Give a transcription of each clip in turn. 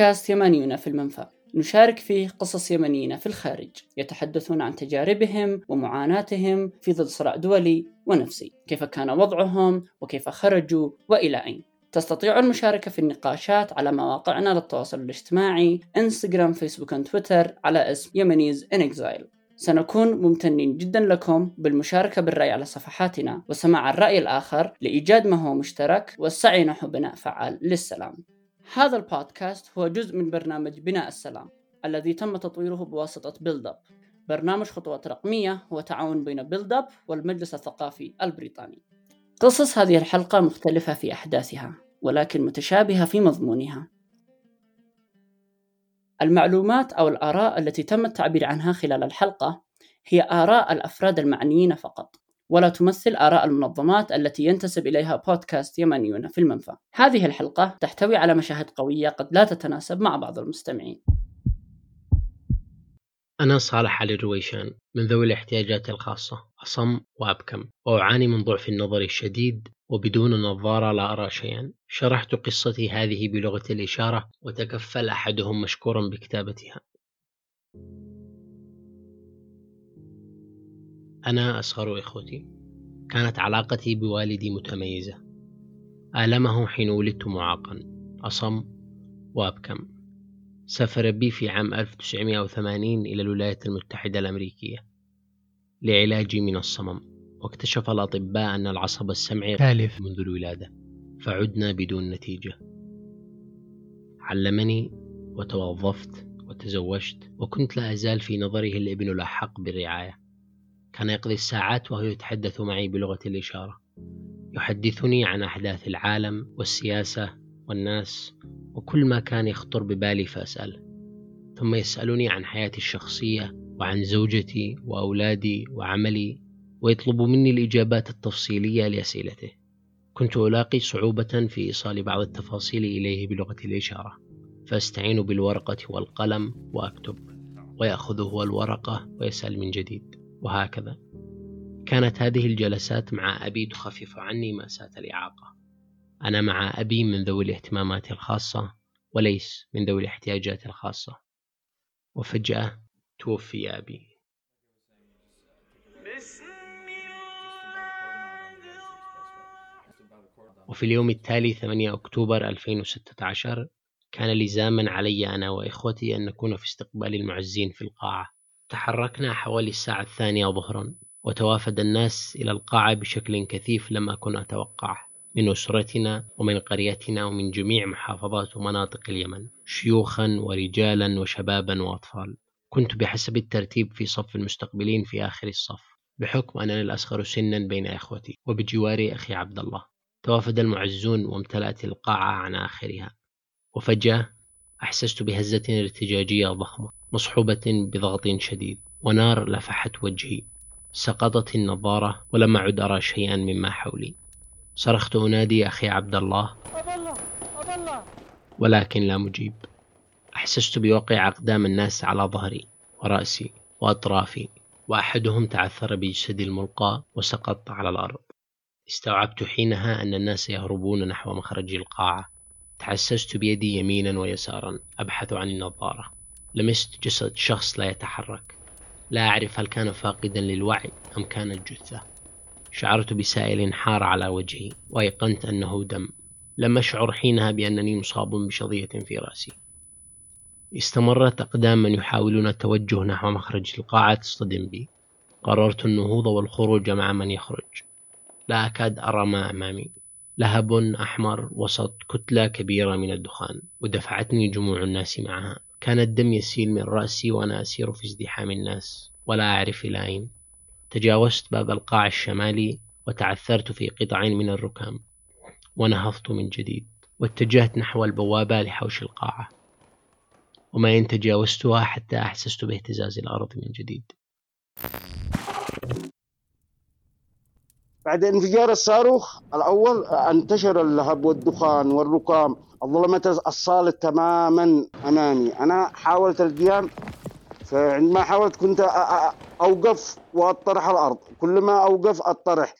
بودكاست يمانيون في المنفى. نشارك فيه قصص يمنيين في الخارج. يتحدثون عن تجاربهم ومعاناتهم في ظل صراع دولي ونفسي. كيف كان وضعهم وكيف خرجوا وإلى أين. تستطيع المشاركة في النقاشات على مواقعنا للتواصل الاجتماعي إنستغرام فيسبوك تويتر على اسم يمنيز إن إكزايل. سنكون ممتنين جدا لكم بالمشاركة بالرأي على صفحاتنا وسماع الرأي الآخر لإيجاد ما هو مشترك والسعي نحو بناء فعال للسلام. هذا البودكاست هو جزء من برنامج بناء السلام الذي تم تطويره بواسطة Build Up برنامج خطوات رقمية هو تعاون بين Build Up والمجلس الثقافي البريطاني. قصص هذه الحلقة مختلفة في أحداثها ولكن متشابهة في مضمونها. المعلومات أو الآراء التي تم التعبير عنها خلال الحلقة هي آراء الأفراد المعنيين فقط. ولا تمثل آراء المنظمات التي ينتسب إليها بودكاست يمنيون في المنفى. هذه الحلقة تحتوي على مشاهد قوية قد لا تتناسب مع بعض المستمعين. أنا صالح علي الرويشان من ذوي الاحتياجات الخاصة. أصم وأبكم. وأعاني من ضعف النظر الشديد وبدون نظارة لا أرى شيئا. شرحت قصتي هذه بلغة الإشارة وتكفل أحدهم مشكورا بكتابتها. أنا أصغر إخوتي. كانت علاقتي بوالدي متميزة. آلمه حين ولدت معاقا. أصم وأبكم. سافر بي في عام 1980 إلى الولايات المتحدة الأمريكية لعلاجي من الصمم. واكتشف الأطباء أن العصب السمعي تالف. منذ الولادة. فعدنا بدون نتيجة. علمني وتوظفت وتزوجت. وكنت لا أزال في نظره الإبن الأحق بالرعاية. كان يقضي الساعات وهو يتحدث معي بلغة الإشارة. يحدثني عن أحداث العالم والسياسة والناس وكل ما كان يخطر ببالي فأسأله. ثم يسألني عن حياتي الشخصية وعن زوجتي وأولادي وعملي ويطلب مني الإجابات التفصيلية لأسئلته. كنت ألاقي صعوبة في إيصال بعض التفاصيل إليه بلغة الإشارة فأستعين بالورقة والقلم وأكتب ويأخذ هو الورقة ويسأل من جديد. وهكذا. كانت هذه الجلسات مع أبي تخفف عني مأساة الإعاقة. أنا مع أبي من ذوي الاهتمامات الخاصة وليس من ذوي الاحتياجات الخاصة. وفجأة توفي أبي. وفي اليوم التالي 8 أكتوبر 2016 كان لزاما علي أنا وإخوتي أن نكون في استقبال المعزين في القاعة. تحركنا حوالي الساعة الثانية ظهرا وتوافد الناس إلى القاعة بشكل كثيف لم أكن أتوقعه من أسرتنا ومن قريتنا ومن جميع محافظات ومناطق اليمن شيوخا ورجالا وشبابا وأطفال. كنت بحسب الترتيب في صف المستقبلين في آخر الصف بحكم أنني الأصغر سنا بين إخوتي وبجواري أخي عبد الله. توافد المعزون وامتلأت القاعة عن آخرها. وفجأة أحسست بهزة ارتجاجية ضخمة مصحوبة بضغط شديد ونار لفحت وجهي. سقطت النظارة ولم أعد أرى شيئا مما حولي. صرخت أنادي أخي عبد الله. ولكن لا مجيب. أحسست بوقع أقدام الناس على ظهري ورأسي وأطرافي وأحدهم تعثر بجسدي الملقى وسقط على الأرض. استوعبت حينها أن الناس يهربون نحو مخرج القاعة. تحسست بيدي يمينا ويسارا أبحث عن النظارة. لمست جسد شخص لا يتحرك. لا أعرف هل كان فاقدا للوعي أم كانت جثة شعرت بسائل حار على وجهي وأيقنت أنه دم. لم أشعر حينها بأنني مصاب بشظية في رأسي. استمرت أقدام من يحاولون التوجه نحو مخرج القاعة تصطدم بي. قررت النهوض والخروج مع من يخرج. لا أكاد أرى ما أمامي. لهب أحمر وسط كتلة كبيرة من الدخان ودفعتني جموع الناس معها. كان الدم يسيل من رأسي وأنا أسير في ازدحام الناس ولا أعرف إلى أين. تجاوزت باب القاع الشمالي وتعثرت في قطع من الركام ونهضت من جديد واتجهت نحو البوابة لحوش القاعة وما إن تجاوزتها حتى أحسست باهتزاز الأرض من جديد. بعد انفجار الصاروخ الأول انتشر اللهب والدخان والركام. الظلمة الصالة تماما أمامي. أنا حاولت القيام فعندما حاولت كنت أوقف وأطرح الأرض. كل ما أوقف أطرح.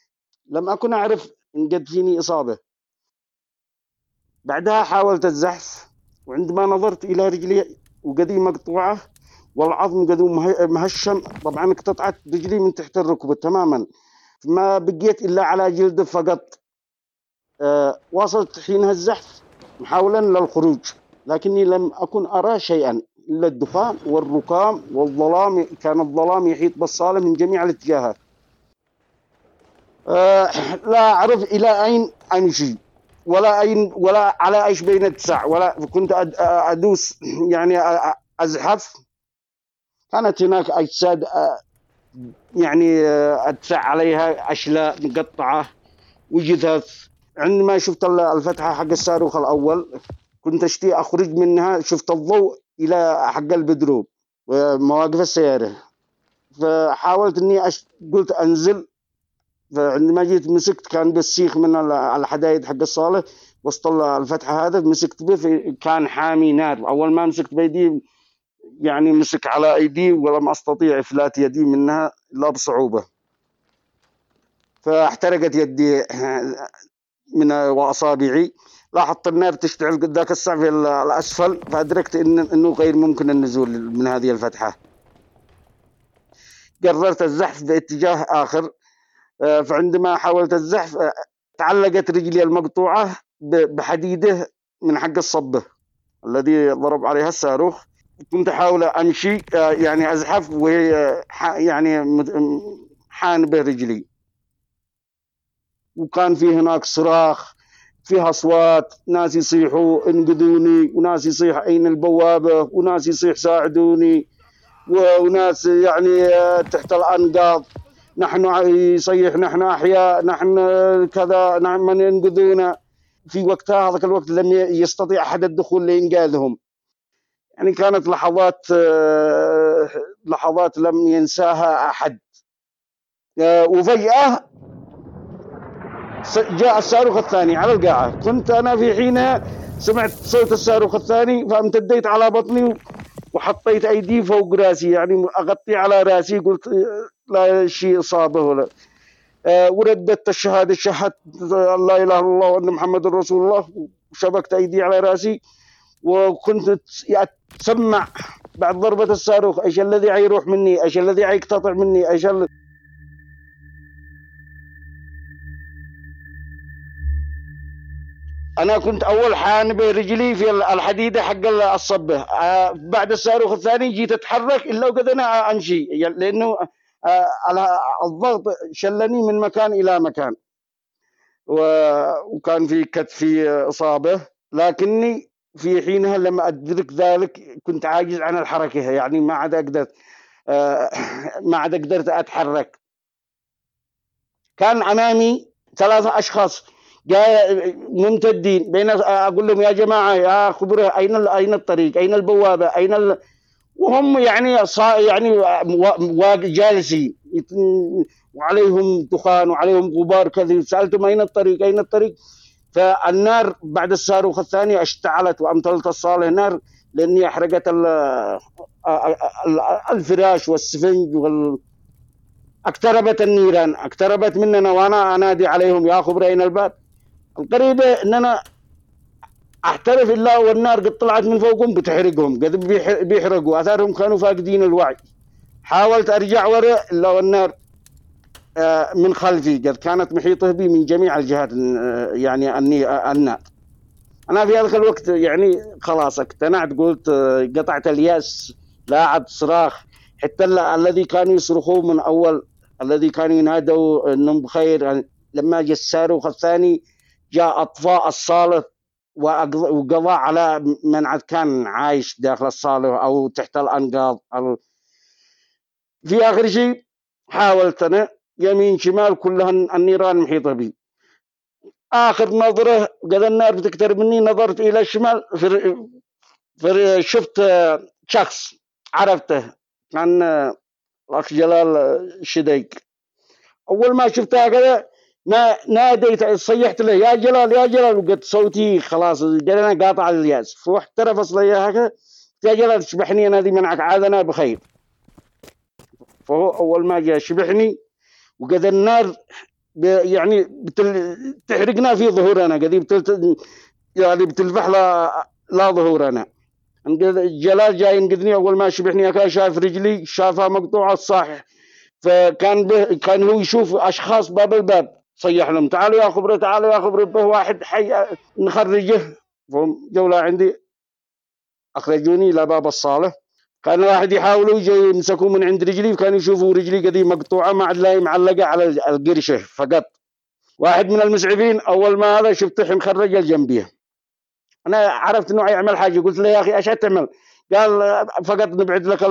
لم أكن أعرف إن قد فيني إصابة. بعدها حاولت الزحف وعندما نظرت إلى رجلي وقدي مقطوعة والعظم قدو مهشم طبعا اقتطعت رجلي من تحت الركبة تماما. ما بقيت إلا على جلد فقط. أه واصلت حينها الزحف محاولا للخروج لكني لم أكن أرى شيئا إلا الدخان والركام والظلام كان الظلام يحيط بالصالة من جميع الاتجاهات. أه لا أعرف إلى أين أمشي ولا أين ولا على إيش بين التسع ولا كنت أدوس يعني أزحف. كانت هناك أجساد يعني أدفع عليها أشلاء مقطعة وجثث عندما شفت الفتحة حق الصاروخ الأول كنت أشتي أخرج منها شفت الضوء إلى حق البدروم ومواقف السيارة. فحاولت إني أش... قلت أنزل. فعندما جيت مسكت كان بالسيخ من الحدايد حق الصالة. وسط الفتحة هذا مسكت به كان حامي نار. أول ما مسكت بيدي يعني مسك على أيدي ولم أستطيع إفلات يدي منها إلا بصعوبة. فاحترقت يدي من وأصابعي. لاحظت النار تشتعل ذاك الساعة في الأسفل فأدركت إن إنه غير ممكن النزول من هذه الفتحة. قررت الزحف باتجاه آخر. فعندما حاولت الزحف تعلقت رجلي المقطوعة بحديده من حق الصبة الذي ضرب عليها الصاروخ. كنت أحاول أمشي يعني أزحف وهي يعني حان رجلي. وكان في هناك صراخ فيها أصوات ناس يصيحوا انقذوني وناس يصيح أين البوابة وناس يصيح ساعدوني وناس يعني تحت الأنقاض. نحن يصيح نحن أحياء نحن كذا نحن من ينقذونا. في وقتها هذاك الوقت لم يستطيع أحد الدخول لإنقاذهم. يعني كانت لحظات لحظات لم ينساها أحد. وفجأة جاء الصاروخ الثاني على القاعة. كنت أنا في حينها سمعت صوت الصاروخ الثاني فامتديت على بطني وحطيت أيدي فوق رأسي. يعني أغطي على رأسي قلت لا شيء إصابة ولا. ورددت الشهادة شهدت لا إله إلا الله وأن محمد رسول الله وشبكت أيدي على رأسي. وكنت أتسمع بعد ضربة الصاروخ. إيش الذي حيروح مني؟ إيش الذي حيقتطع مني؟ إيش الذي أنا كنت أول حان برجلي في الحديده حق الصبه بعد الصاروخ الثاني جيت أتحرك إلا وقد أنا أمشي. لأنه الضغط شلني من مكان إلى مكان. وكان في كتفي إصابة. لكني في حينها لما أدرك ذلك كنت عاجز عن الحركة يعني ما عاد أقدر ما عاد قدرت أتحرك كان أمامي ثلاثة أشخاص جاي ممتدين بين أقول لهم يا جماعة يا خبره أين أين الطريق؟ أين البوابة؟ أين ال... وهم يعني صا يعني جالسين وعليهم دخان وعليهم غبار كذا سألتهم أين الطريق؟ أين الطريق؟ فالنار بعد الصاروخ الثاني اشتعلت وامطلت الصاله نار لاني احرقت الفراش والسفنج وال اقتربت النيران اقتربت مننا وأنا أنادي عليهم يا خبر أين الباب؟ القريبة إن أنا أحترف الا والنار قد طلعت من فوقهم بتحرقهم قد بيحرقوا أثارهم كانوا فاقدين الوعي. حاولت أرجع وراء إلا والنار من خلفي قد كانت محيطه بي من جميع الجهات يعني أني النار أنا في هذاك الوقت يعني خلاص اقتنعت قلت قطعت الياس لا عاد صراخ. حتى الذي كانوا يصرخوا من أول الذي كانوا ينادوا إنهم بخير لما جاء الصاروخ الثاني جاء أطفاء الصاله وقضى على من عاد كان عايش داخل الصاله أو تحت الأنقاض. في آخر شيء حاولت أنا يمين شمال كلها النيران محيطة بي. آخر نظرة قد النار بتقترب مني نظرت إلى الشمال في, في شفت شخص عرفته كان الأخ جلال شديق أول ما شفتها كذا ناديت صيحت له يا جلال يا جلال. وقلت صوتي خلاص أنا قاطع الياس. فاحترف اصلي هكذا يا جلال شبحني أنا ذي منعك عاد أنا بخير. فهو أول ما جاء شبحني وقد النار يعني بتل... تحرقنا في ظهورنا قد بتل... يعني بتلفح له لا ظهورنا. جلال جاي ينقذني أول ما شبحني كان شايف رجلي شافها مقطوعة صح فكان به كان هو يشوف أشخاص باب الباب. صيح لهم تعالوا يا خبره تعالوا يا خبره به واحد حي نخرجه. فهم جولة عندي أخرجوني إلى باب الصالة. كان واحد يحاولوا يمسكوا من عند رجلي وكانوا يشوفوا رجلي قديم مقطوعة ما عاد لا معلقه على القرشة فقط. واحد من المسعفين أول ما هذا شفته مخرج الجنبيه أنا عرفت إنه يعمل حاجة قلت له يا أخي إيش تعمل؟ قال فقط نبعد لك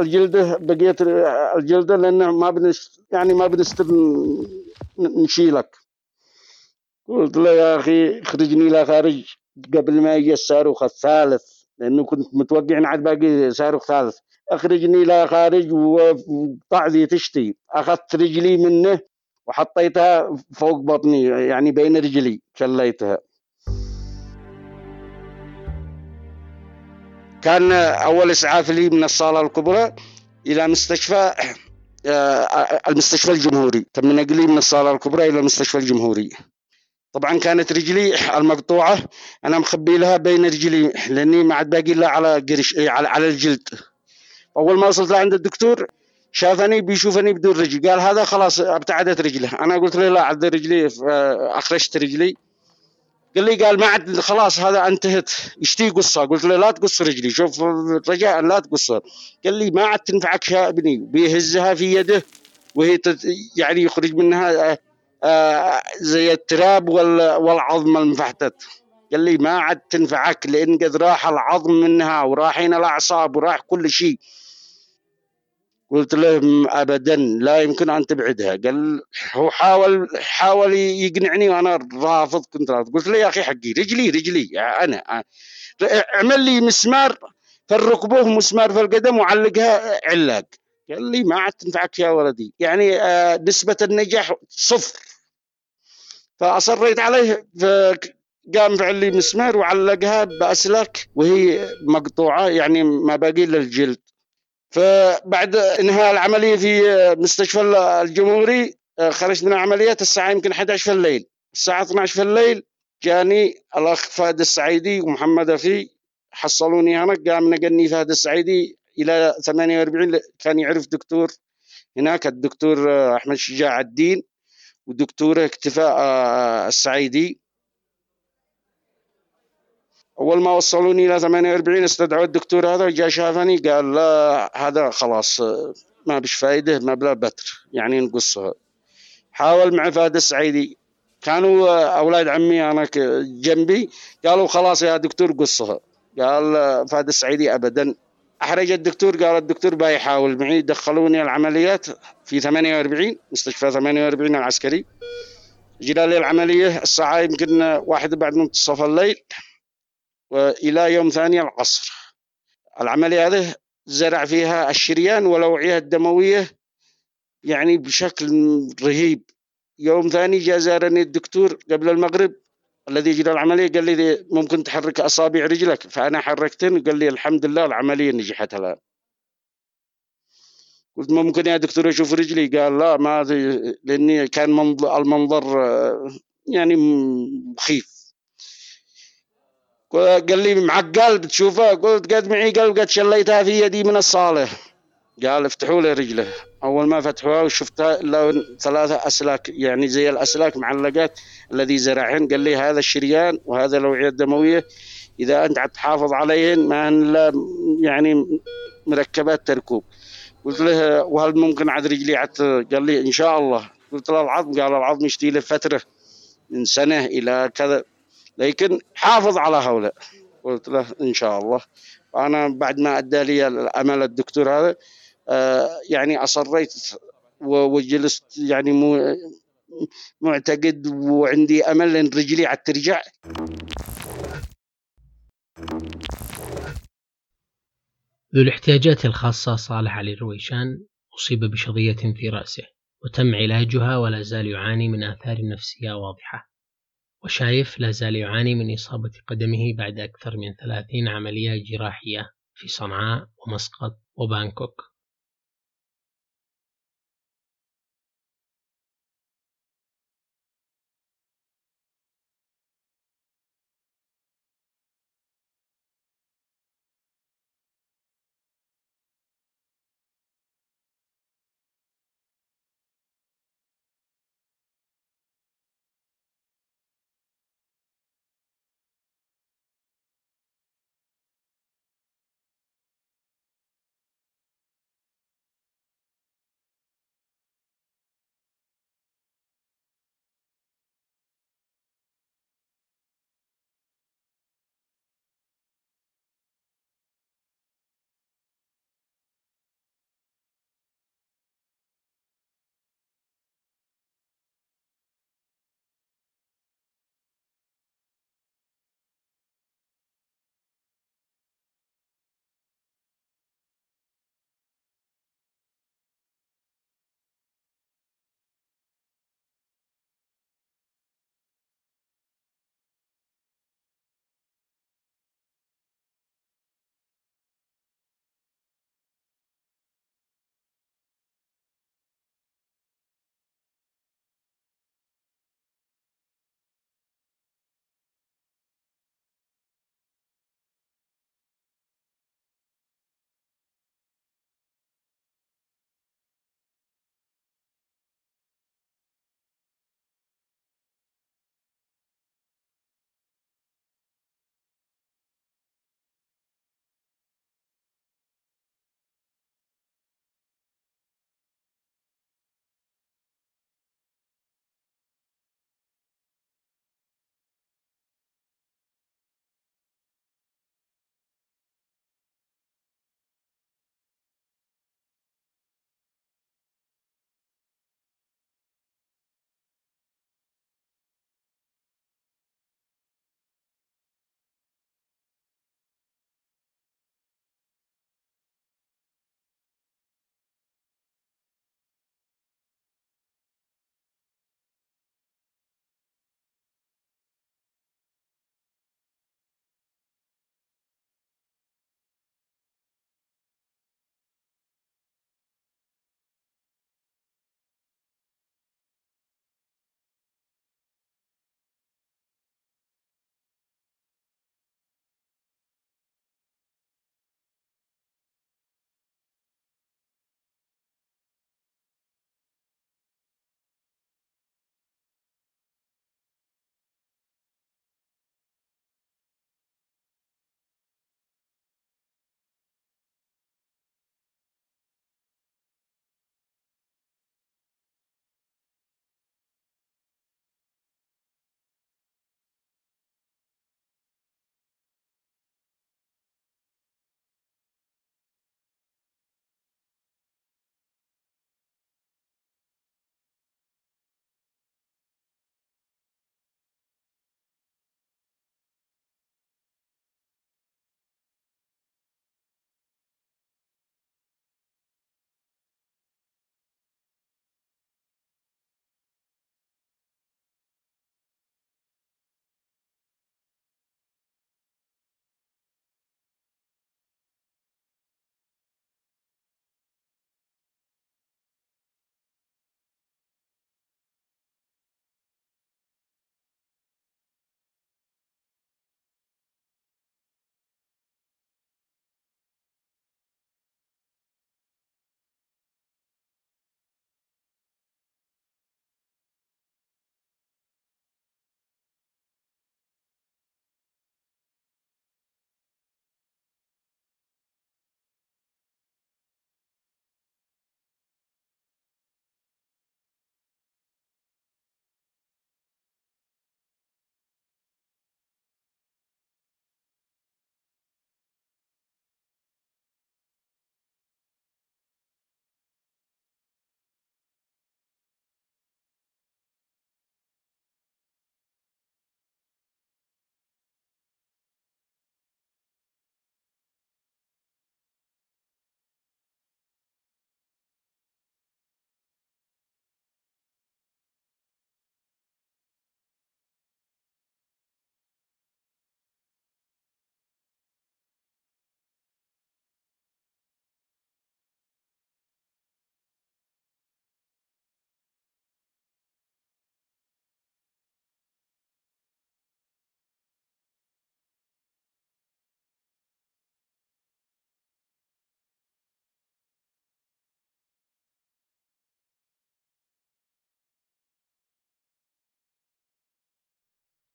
الجلدة بقيه الجلدة لأنه ما بنست يعني ما بنستر نشيلك. قلت له يا أخي اخرجني إلى خارج قبل ما يجي الصاروخ الثالث. لأنه كنت متوقع إن عاد باقي صاروخ ثالث أخرجني إلى خارج وطعذي تشتي. أخذت رجلي منه وحطيتها فوق بطني يعني بين رجلي شليتها. كان أول إسعاف لي من الصالة الكبرى إلى مستشفى آه، المستشفى الجمهوري. تم نقلي من الصالة الكبرى إلى المستشفى الجمهوري. طبعا كانت رجلي المقطوعة. أنا مخبي لها بين رجلي لأني ما عاد باقي لها على قرش إيه، على على الجلد. أول ما وصلت لعند الدكتور شافني بيشوفني بدون رجل. قال هذا خلاص ابتعدت رجله. أنا قلت له لا عد رجلي أخرجت رجلي. قال لي قال ما عاد خلاص هذا انتهت. اشتي قصة؟ قلت له لا تقص رجلي. شوف رجاء لا تقصها قال لي ما عاد تنفعك يا ابني بيهزها في يده وهي يعني يخرج منها آه، زي التراب والعظم المفحتت قال لي ما عاد تنفعك لأن قد راح العظم منها وراحين الأعصاب وراح كل شيء. قلت له ابدا لا يمكن أن تبعدها. قال هو حاول حاول يقنعني وأنا رافض كنت رافض. قلت له يا أخي حقي رجلي رجلي أنا اعمل لي مسمار في الركبه مسمار في القدم وعلقها علاق قال لي ما عاد تنفعك يا ولدي. يعني آه، نسبة النجاح صفر. فأصريت عليه قام فعل لي مسمار وعلقها بأسلاك وهي مقطوعة يعني ما باقي إلا الجلد. فبعد إنهاء العملية في مستشفى الجمهوري آه، خرجت من العمليات الساعة يمكن 11 في الليل. الساعة 12 في الليل جاني الأخ فهد السعيدي ومحمد افي حصلوني هناك قام نقلني فهد السعيدي إلى 48 كان يعرف دكتور هناك الدكتور أحمد شجاع الدين ودكتور اكتفاء السعيدي. أول ما وصلوني إلى 48 استدعوا الدكتور هذا وجاء شافني قال لا هذا خلاص ما بش فايدة ما بلا بتر يعني نقصها حاول مع فهد السعيدي. كانوا أولاد عمي أنا جنبي قالوا خلاص يا دكتور قصها. قال فهد السعيدي ابدا. أحرج الدكتور قال الدكتور بيحاول معي دخلوني العمليات في 48 مستشفى 48 العسكري. جرى لي العملية الساعة يمكن واحد بعد منتصف الليل وإلى يوم ثاني العصر. العملية هذه زرع فيها الشريان والأوعية الدموية يعني بشكل رهيب. يوم ثاني جاء زارني الدكتور قبل المغرب الذي يجرى العملية قال لي ممكن تحرك أصابع رجلك. فأنا حركتن وقال لي الحمد لله العملية نجحت الآن. قلت ممكن يا دكتور أشوف رجلي؟ قال لا ما لأني كان منظر المنظر يعني مخيف. قال لي معك قلب تشوفه قلت قد معي قلب قد شليتها في يدي من الصالة قال افتحوا لي رجله. أول ما فتحوها وشفتها إلا ثلاثة أسلاك يعني زي الأسلاك معلقات الذي زرعهن. قال لي هذا الشريان وهذا الاوعيه الدموية إذا أنت تحافظ عليهن ما هن يعني مركبات تركوب قلت له وهل ممكن عاد رجلي عد قال لي إن شاء الله. قلت له العظم قال العظم يشتي له فترة من سنة إلى كذا. لكن حافظ على هؤلاء. قلت له إن شاء الله. أنا بعد ما أدى لي الأمل الدكتور هذا يعني أصريت وجلست يعني مو معتقد وعندي أمل أن رجلي عاد ترجع. ذو الاحتياجات الخاصة صالح علي رويشان أصيب بشظية في رأسه وتم علاجها ولا زال يعاني من آثار نفسية واضحة. وشايف لا زال يعاني من إصابة قدمه بعد أكثر من ثلاثين عملية جراحية في صنعاء ومسقط وبانكوك.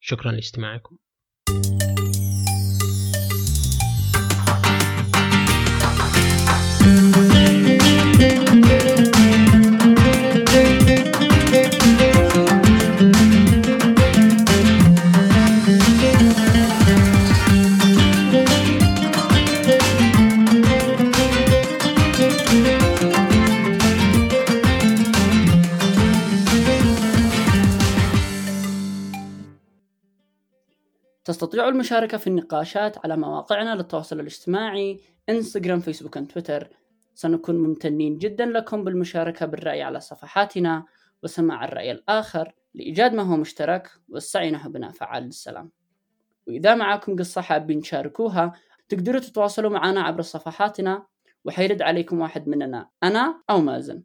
شكرا لاستماعكم. تستطيع المشاركة في النقاشات على مواقعنا للتواصل الاجتماعي إنستغرام فيسبوك تويتر. سنكون ممتنين جدا لكم بالمشاركة بالرأي على صفحاتنا. وسماع الرأي الآخر لإيجاد ما هو مشترك والسعي نحو بناء فعال للسلام. وإذا معكم قصة حابين تشاركوها تقدروا تتواصلوا معنا عبر صفحاتنا. وحيرد عليكم واحد مننا أنا أو مازن.